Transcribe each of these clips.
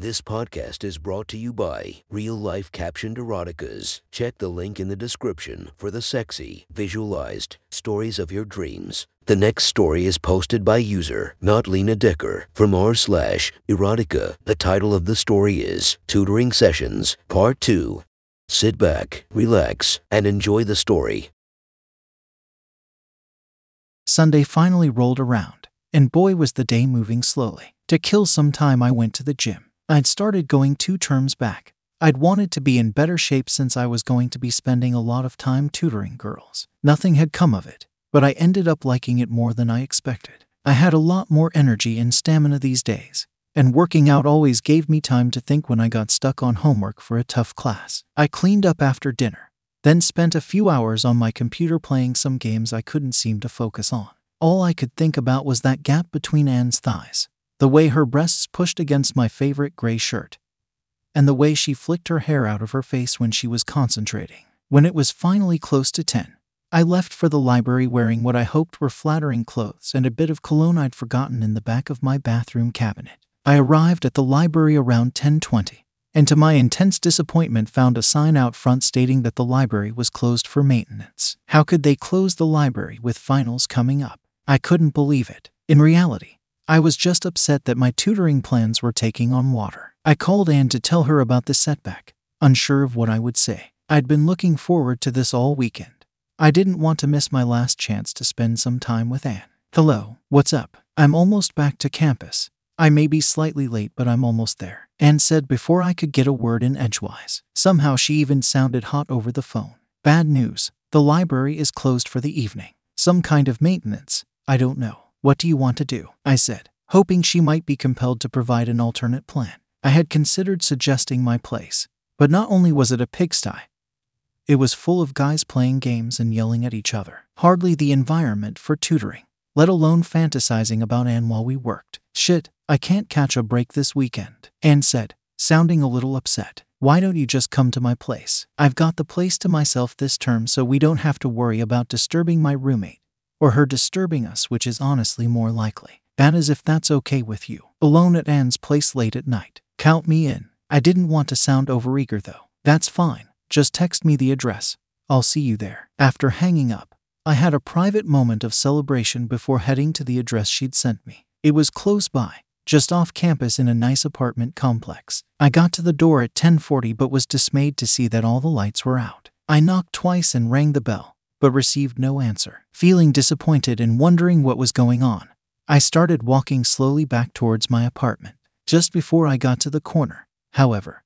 This podcast is brought to you by Real Life Captioned Eroticas. Check the link in the description for the sexy, visualized stories of your dreams. The next story is posted by user, not Lena Decker, from r slash erotica. The title of the story is Tutoring Sessions, Part 2. Sit back, relax, and enjoy the story. Sunday finally rolled around, and boy was the day moving slowly. To kill some time, I went to the gym. I'd started going two terms back. I'd wanted to be in better shape since I was going to be spending a lot of time tutoring girls. Nothing had come of it, but I ended up liking it more than I expected. I had a lot more energy and stamina these days, and working out always gave me time to think when I got stuck on homework for a tough class. I cleaned up after dinner, then spent a few hours on my computer playing some games I couldn't seem to focus on. All I could think about was that gap between Anne's thighs the way her breasts pushed against my favorite gray shirt, and the way she flicked her hair out of her face when she was concentrating. When it was finally close to 10, I left for the library wearing what I hoped were flattering clothes and a bit of cologne I'd forgotten in the back of my bathroom cabinet. I arrived at the library around 10:20 and to my intense disappointment found a sign out front stating that the library was closed for maintenance. How could they close the library with finals coming up? I couldn't believe it. In reality, I was just upset that my tutoring plans were taking on water. I called Anne to tell her about the setback, unsure of what I would say. I'd been looking forward to this all weekend. I didn't want to miss my last chance to spend some time with Anne. Hello, what's up? I'm almost back to campus. I may be slightly late, but I'm almost there. Anne said before I could get a word in edgewise. Somehow she even sounded hot over the phone. Bad news. The library is closed for the evening. Some kind of maintenance. I don't know. What do you want to do? I said, hoping she might be compelled to provide an alternate plan. I had considered suggesting my place, but not only was it a pigsty, it was full of guys playing games and yelling at each other. Hardly the environment for tutoring, let alone fantasizing about Anne while we worked. Shit, I can't catch a break this weekend, Anne said, sounding a little upset. Why don't you just come to my place? I've got the place to myself this term so we don't have to worry about disturbing my roommate or her disturbing us, which is honestly more likely. That is if that's okay with you. Alone at Anne's place late at night. Count me in. I didn't want to sound overeager though. That's fine. Just text me the address. I'll see you there. After hanging up, I had a private moment of celebration before heading to the address she'd sent me. It was close by, just off campus in a nice apartment complex. I got to the door at 10:40 but was dismayed to see that all the lights were out. I knocked twice and rang the bell but received no answer. Feeling disappointed and wondering what was going on, I started walking slowly back towards my apartment. Just before I got to the corner, however,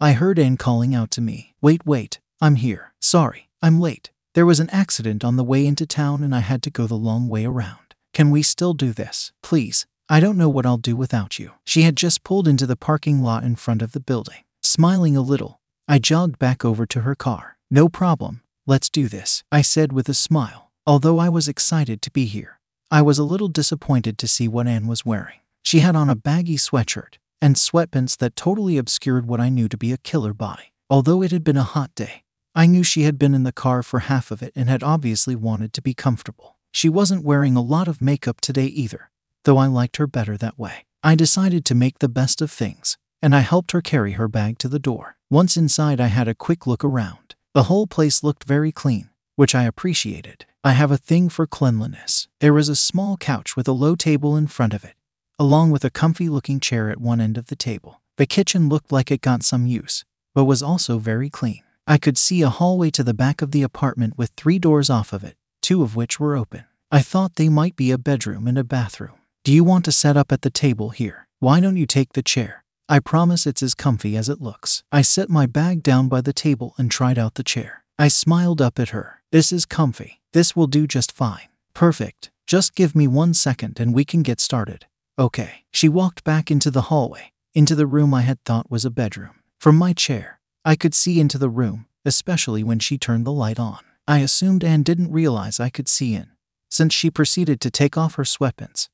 I heard Anne calling out to me, Wait, wait, I'm here. Sorry, I'm late. There was an accident on the way into town and I had to go the long way around. Can we still do this? Please, I don't know what I'll do without you. She had just pulled into the parking lot in front of the building. Smiling a little, I jogged back over to her car. No problem, Let's do this, I said with a smile. Although I was excited to be here, I was a little disappointed to see what Anne was wearing. She had on a baggy sweatshirt and sweatpants that totally obscured what I knew to be a killer body. Although it had been a hot day, I knew she had been in the car for half of it and had obviously wanted to be comfortable. She wasn't wearing a lot of makeup today either, though I liked her better that way. I decided to make the best of things, and I helped her carry her bag to the door. Once inside, I had a quick look around. The whole place looked very clean, which I appreciated. I have a thing for cleanliness. There was a small couch with a low table in front of it, along with a comfy looking chair at one end of the table. The kitchen looked like it got some use, but was also very clean. I could see a hallway to the back of the apartment with three doors off of it, two of which were open. I thought they might be a bedroom and a bathroom. Do you want to set up at the table here? Why don't you take the chair? I promise it's as comfy as it looks. I set my bag down by the table and tried out the chair. I smiled up at her. This is comfy. This will do just fine. Perfect. Just give me one second and we can get started. Okay. She walked back into the hallway, into the room I had thought was a bedroom. From my chair, I could see into the room, especially when she turned the light on. I assumed Anne didn't realize I could see in, since she proceeded to take off her sweatpants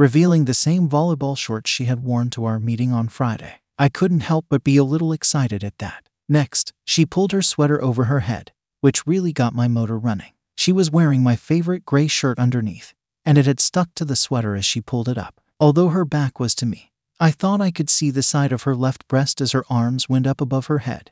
revealing the same volleyball shorts she had worn to our meeting on Friday. I couldn't help but be a little excited at that. Next, she pulled her sweater over her head, which really got my motor running. She was wearing my favorite gray shirt underneath, and it had stuck to the sweater as she pulled it up. Although her back was to me, I thought I could see the side of her left breast as her arms went up above her head.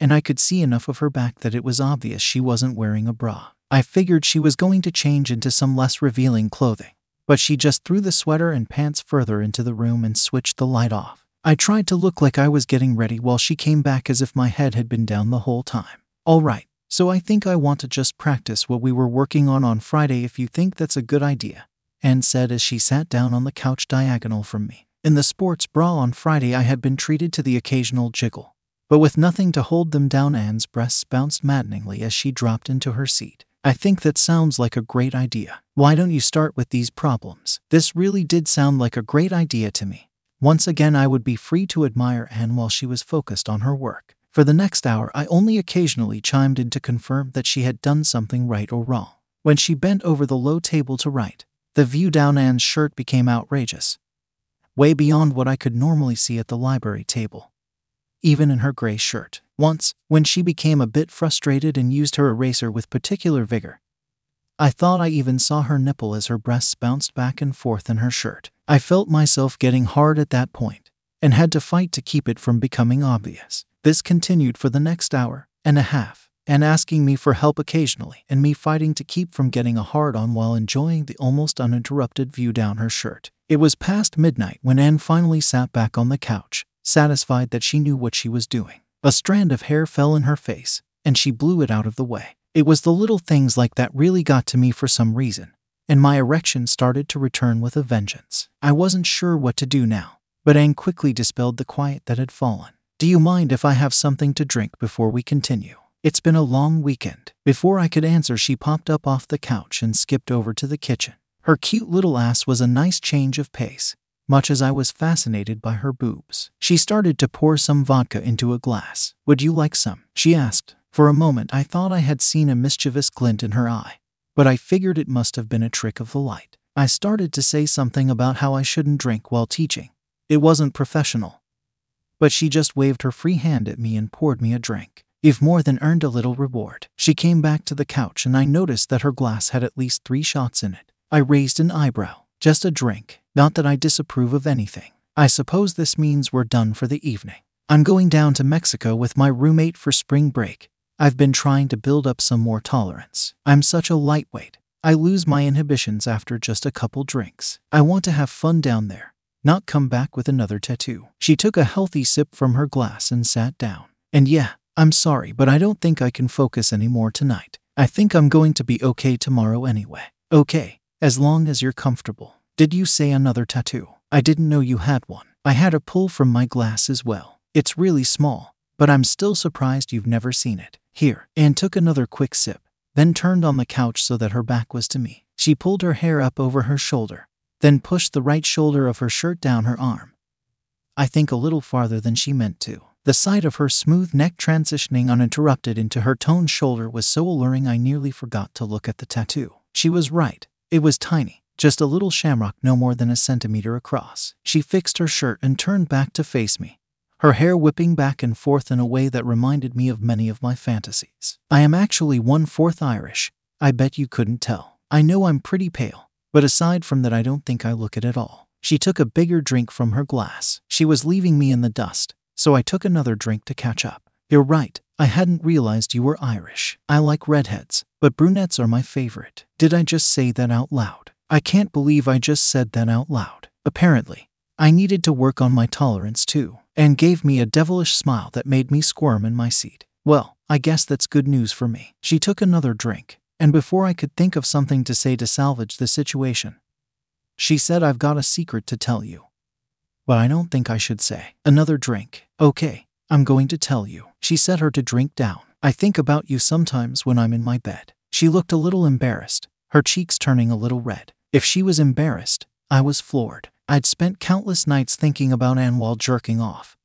And I could see enough of her back that it was obvious she wasn't wearing a bra. I figured she was going to change into some less revealing clothing, but she just threw the sweater and pants further into the room and switched the light off. I tried to look like I was getting ready while she came back as if my head had been down the whole time. All right, so I think I want to just practice what we were working on on Friday if you think that's a good idea, Anne said as she sat down on the couch diagonal from me. In the sports bra on Friday, I had been treated to the occasional jiggle, but with nothing to hold them down, Anne's breasts bounced maddeningly as she dropped into her seat. I think that sounds like a great idea. Why don't you start with these problems? This really did sound like a great idea to me. Once again, I would be free to admire Anne while she was focused on her work. For the next hour, I only occasionally chimed in to confirm that she had done something right or wrong. When she bent over the low table to write, the view down Anne's shirt became outrageous, way beyond what I could normally see at the library table, even in her gray shirt. Once, when she became a bit frustrated and used her eraser with particular vigor, I thought I even saw her nipple as her breasts bounced back and forth in her shirt. I felt myself getting hard at that point and had to fight to keep it from becoming obvious. This continued for the next hour and a half, and asking me for help occasionally, and me fighting to keep from getting a hard on while enjoying the almost uninterrupted view down her shirt. It was past midnight when Anne finally sat back on the couch, satisfied that she knew what she was doing. A strand of hair fell in her face, and she blew it out of the way. It was the little things like that really got to me for some reason, and my erection started to return with a vengeance. I wasn't sure what to do now, but Anne quickly dispelled the quiet that had fallen. Do you mind if I have something to drink before we continue? It's been a long weekend. Before I could answer, she popped up off the couch and skipped over to the kitchen. Her cute little ass was a nice change of pace, much as I was fascinated by her boobs. She started to pour some vodka into a glass. Would you like some? She asked, for a moment, I thought I had seen a mischievous glint in her eye, but I figured it must have been a trick of the light. I started to say something about how I shouldn't drink while teaching. It wasn't professional. But she just waved her free hand at me and poured me a drink. You've more than earned a little reward. She came back to the couch and I noticed that her glass had at least three shots in it. I raised an eyebrow. Just a drink. Not that I disapprove of anything. I suppose this means we're done for the evening. I'm going down to Mexico with my roommate for spring break. I've been trying to build up some more tolerance. I'm such a lightweight. I lose my inhibitions after just a couple drinks. I want to have fun down there, not come back with another tattoo. She took a healthy sip from her glass and sat down. And yeah, I'm sorry, but I don't think I can focus anymore tonight. I think I'm going to be okay tomorrow anyway. Okay, as long as you're comfortable. Did you say another tattoo? I didn't know you had one. I had a pull from my glass as well. It's really small, but I'm still surprised you've never seen it. Here. Anne took another quick sip, then turned on the couch so that her back was to me. She pulled her hair up over her shoulder, then pushed the right shoulder of her shirt down her arm. I think a little farther than she meant to. The sight of her smooth neck transitioning uninterrupted into her toned shoulder was so alluring I nearly forgot to look at the tattoo. She was right. It was tiny, just a little shamrock no more than a centimeter across. She fixed her shirt and turned back to face me, her hair whipping back and forth in a way that reminded me of many of my fantasies. I am actually one fourth Irish. I bet you couldn't tell. I know I'm pretty pale, but aside from that, I don't think I look it at all. She took a bigger drink from her glass. She was leaving me in the dust, so I took another drink to catch up. You're right, I hadn't realized you were Irish. I like redheads, but brunettes are my favorite. Did I just say that out loud? I can't believe I just said that out loud. Apparently, I needed to work on my tolerance too and gave me a devilish smile that made me squirm in my seat. Well, I guess that's good news for me. She took another drink, and before I could think of something to say to salvage the situation, she said, I've got a secret to tell you. But I don't think I should say. Another drink. Okay, I'm going to tell you. She set her to drink down. I think about you sometimes when I'm in my bed. She looked a little embarrassed, her cheeks turning a little red. If she was embarrassed, I was floored. I'd spent countless nights thinking about Anne while jerking off.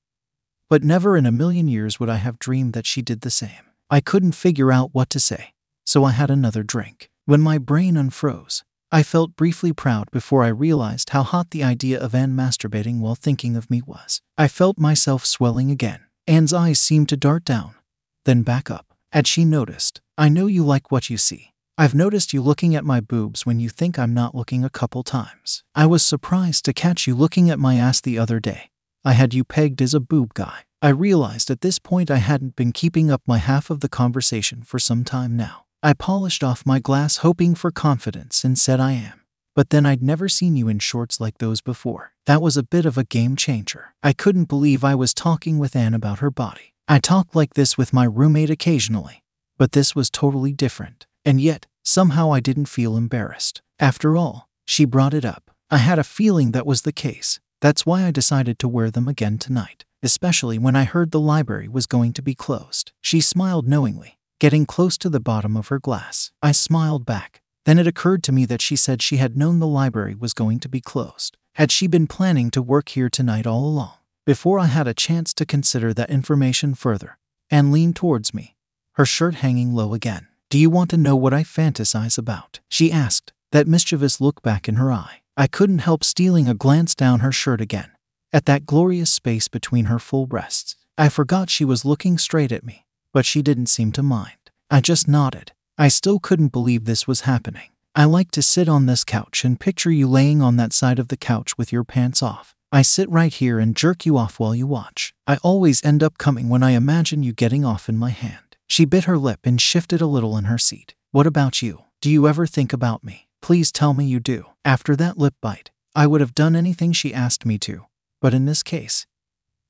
But never in a million years would I have dreamed that she did the same. I couldn't figure out what to say, so I had another drink. When my brain unfroze, I felt briefly proud before I realized how hot the idea of Anne masturbating while thinking of me was. I felt myself swelling again. Anne's eyes seemed to dart down, then back up. Had she noticed? I know you like what you see. I've noticed you looking at my boobs when you think I'm not looking a couple times. I was surprised to catch you looking at my ass the other day. I had you pegged as a boob guy. I realized at this point I hadn't been keeping up my half of the conversation for some time now. I polished off my glass, hoping for confidence, and said I am. But then I'd never seen you in shorts like those before. That was a bit of a game changer. I couldn't believe I was talking with Anne about her body. I talked like this with my roommate occasionally, but this was totally different. And yet, somehow I didn't feel embarrassed. After all, she brought it up. I had a feeling that was the case. That's why I decided to wear them again tonight, especially when I heard the library was going to be closed. She smiled knowingly, getting close to the bottom of her glass. I smiled back. Then it occurred to me that she said she had known the library was going to be closed. Had she been planning to work here tonight all along? Before I had a chance to consider that information further, Anne leaned towards me, her shirt hanging low again. Do you want to know what I fantasize about? She asked, that mischievous look back in her eye. I couldn't help stealing a glance down her shirt again, at that glorious space between her full breasts. I forgot she was looking straight at me, but she didn't seem to mind. I just nodded. I still couldn't believe this was happening. I like to sit on this couch and picture you laying on that side of the couch with your pants off. I sit right here and jerk you off while you watch. I always end up coming when I imagine you getting off in my hand. She bit her lip and shifted a little in her seat. What about you? Do you ever think about me? Please tell me you do. After that lip bite, I would have done anything she asked me to. But in this case,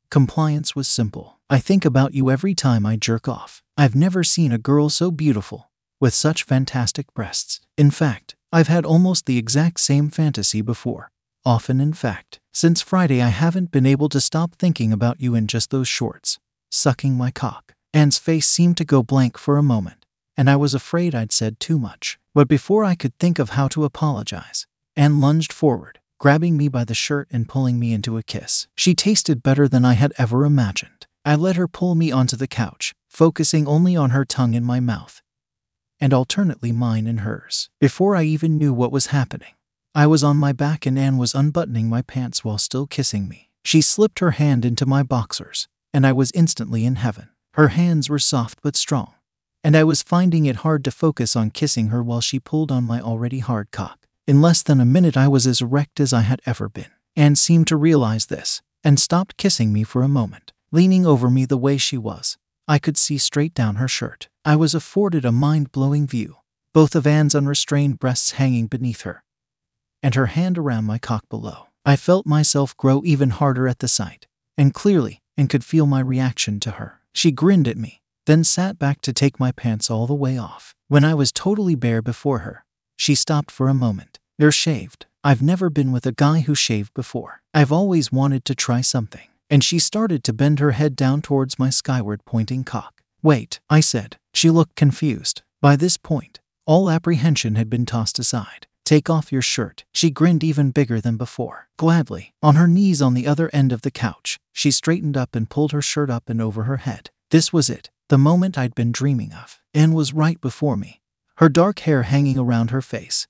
compliance was simple. I think about you every time I jerk off. I've never seen a girl so beautiful, with such fantastic breasts. In fact, I've had almost the exact same fantasy before. Often, in fact, since Friday, I haven't been able to stop thinking about you in just those shorts, sucking my cock. Anne's face seemed to go blank for a moment, and I was afraid I'd said too much. But before I could think of how to apologize, Anne lunged forward, grabbing me by the shirt and pulling me into a kiss. She tasted better than I had ever imagined. I let her pull me onto the couch, focusing only on her tongue in my mouth, and alternately mine and hers. Before I even knew what was happening, I was on my back and Anne was unbuttoning my pants while still kissing me. She slipped her hand into my boxers, and I was instantly in heaven. Her hands were soft but strong, and I was finding it hard to focus on kissing her while she pulled on my already hard cock. In less than a minute, I was as erect as I had ever been. Anne seemed to realize this and stopped kissing me for a moment, leaning over me the way she was. I could see straight down her shirt. I was afforded a mind blowing view, both of Anne's unrestrained breasts hanging beneath her, and her hand around my cock below. I felt myself grow even harder at the sight, and clearly, and could feel my reaction to her. She grinned at me, then sat back to take my pants all the way off. When I was totally bare before her, she stopped for a moment. You're shaved. I've never been with a guy who shaved before. I've always wanted to try something and she started to bend her head down towards my skyward pointing cock. Wait, I said. She looked confused. By this point, all apprehension had been tossed aside. Take off your shirt. She grinned even bigger than before. Gladly, on her knees on the other end of the couch, she straightened up and pulled her shirt up and over her head. This was it, the moment I'd been dreaming of. Anne was right before me, her dark hair hanging around her face,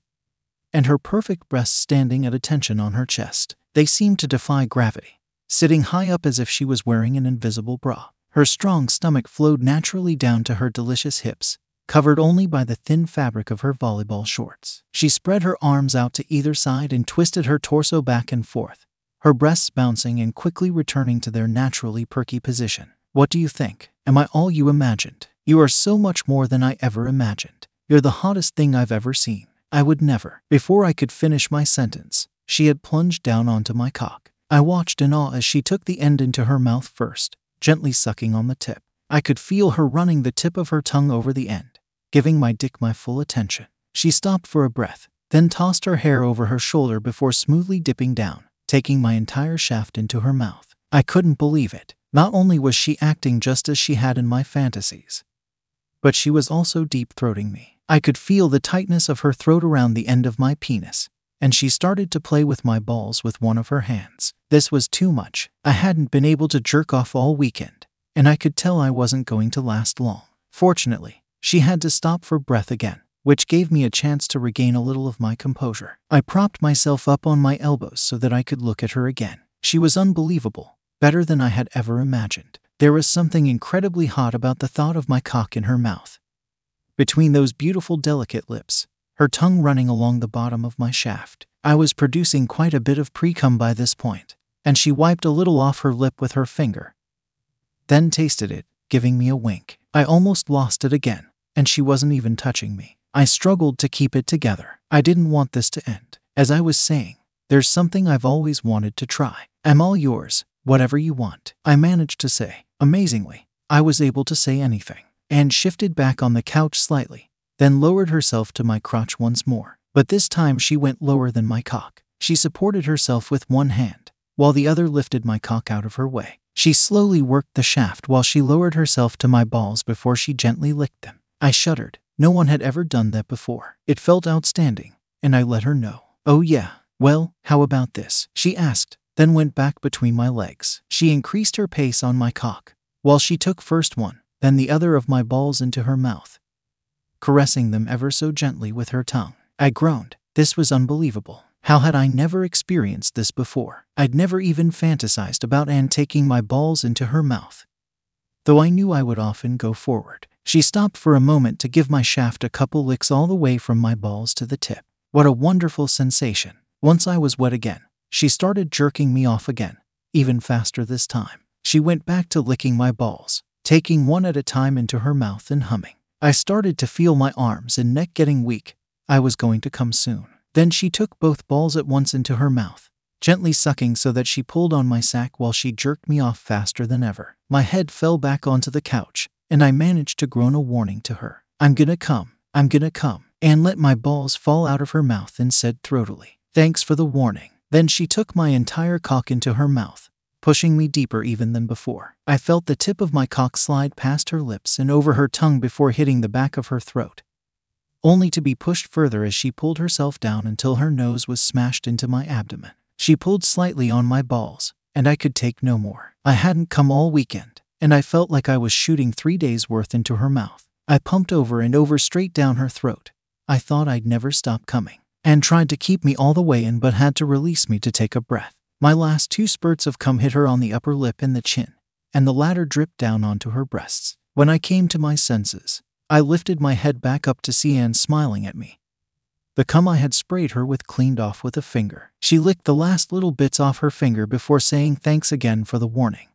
and her perfect breasts standing at attention on her chest. They seemed to defy gravity sitting high up as if she was wearing an invisible bra. Her strong stomach flowed naturally down to her delicious hips, covered only by the thin fabric of her volleyball shorts. She spread her arms out to either side and twisted her torso back and forth, her breasts bouncing and quickly returning to their naturally perky position. What do you think? Am I all you imagined? You are so much more than I ever imagined. You're the hottest thing I've ever seen. I would never. Before I could finish my sentence, she had plunged down onto my cock. I watched in awe as she took the end into her mouth first, gently sucking on the tip. I could feel her running the tip of her tongue over the end, giving my dick my full attention. She stopped for a breath, then tossed her hair over her shoulder before smoothly dipping down, taking my entire shaft into her mouth. I couldn't believe it. Not only was she acting just as she had in my fantasies, but she was also deep throating me. I could feel the tightness of her throat around the end of my penis, and she started to play with my balls with one of her hands. This was too much. I hadn't been able to jerk off all weekend, and I could tell I wasn't going to last long. Fortunately, she had to stop for breath again, which gave me a chance to regain a little of my composure. I propped myself up on my elbows so that I could look at her again. She was unbelievable, better than I had ever imagined. There was something incredibly hot about the thought of my cock in her mouth, between those beautiful, delicate lips, her tongue running along the bottom of my shaft. I was producing quite a bit of precum by this point, and she wiped a little off her lip with her finger. Then tasted it, giving me a wink. I almost lost it again, and she wasn't even touching me. I struggled to keep it together. I didn't want this to end. As I was saying, there's something I've always wanted to try. I'm all yours, whatever you want. I managed to say. Amazingly, I was able to say anything. Anne shifted back on the couch slightly, then lowered herself to my crotch once more. But this time she went lower than my cock. She supported herself with one hand, while the other lifted my cock out of her way. She slowly worked the shaft while she lowered herself to my balls before she gently licked them. I shuddered. No one had ever done that before. It felt outstanding, and I let her know. Oh, yeah. Well, how about this? She asked, then went back between my legs. She increased her pace on my cock, while she took first one, then the other of my balls into her mouth, caressing them ever so gently with her tongue. I groaned. This was unbelievable. How had I never experienced this before? I'd never even fantasized about Anne taking my balls into her mouth. Though I knew I would often go forward. She stopped for a moment to give my shaft a couple licks all the way from my balls to the tip. What a wonderful sensation. Once I was wet again, she started jerking me off again, even faster this time. She went back to licking my balls, taking one at a time into her mouth and humming. I started to feel my arms and neck getting weak. I was going to come soon. Then she took both balls at once into her mouth, gently sucking so that she pulled on my sack while she jerked me off faster than ever. My head fell back onto the couch, and I managed to groan a warning to her. I'm gonna come, I'm gonna come. Anne let my balls fall out of her mouth and said throatily, Thanks for the warning. Then she took my entire cock into her mouth, pushing me deeper even than before. I felt the tip of my cock slide past her lips and over her tongue before hitting the back of her throat, only to be pushed further as she pulled herself down until her nose was smashed into my abdomen. She pulled slightly on my balls, and I could take no more. I hadn't come all weekend, and I felt like I was shooting three days' worth into her mouth. I pumped over and over straight down her throat. I thought I'd never stop coming, and tried to keep me all the way in but had to release me to take a breath. My last two spurts of cum hit her on the upper lip and the chin, and the latter dripped down onto her breasts. When I came to my senses, I lifted my head back up to see Anne smiling at me. The cum I had sprayed her with cleaned off with a finger. She licked the last little bits off her finger before saying thanks again for the warning.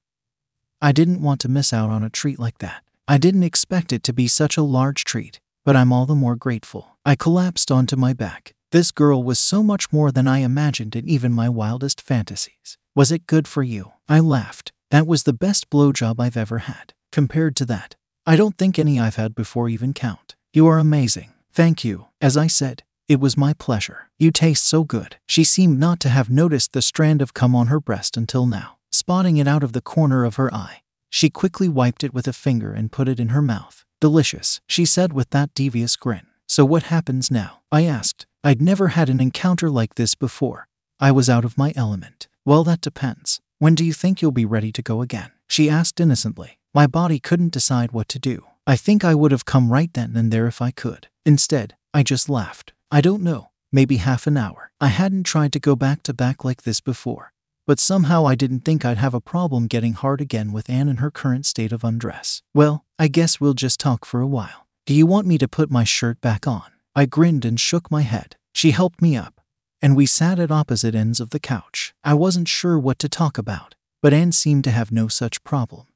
I didn't want to miss out on a treat like that. I didn't expect it to be such a large treat, but I'm all the more grateful. I collapsed onto my back. This girl was so much more than I imagined in even my wildest fantasies. Was it good for you? I laughed. That was the best blowjob I've ever had. Compared to that, I don't think any I've had before even count. You are amazing. Thank you. As I said, it was my pleasure. You taste so good. She seemed not to have noticed the strand of cum on her breast until now. Spotting it out of the corner of her eye, she quickly wiped it with a finger and put it in her mouth. Delicious, she said with that devious grin. So what happens now? I asked. I'd never had an encounter like this before. I was out of my element. Well, that depends. When do you think you'll be ready to go again? She asked innocently. My body couldn't decide what to do. I think I would have come right then and there if I could. Instead, I just laughed. I don't know, maybe half an hour. I hadn't tried to go back to back like this before, but somehow I didn't think I'd have a problem getting hard again with Anne in her current state of undress. Well, I guess we'll just talk for a while. Do you want me to put my shirt back on? I grinned and shook my head. She helped me up, and we sat at opposite ends of the couch. I wasn't sure what to talk about, but Anne seemed to have no such problem.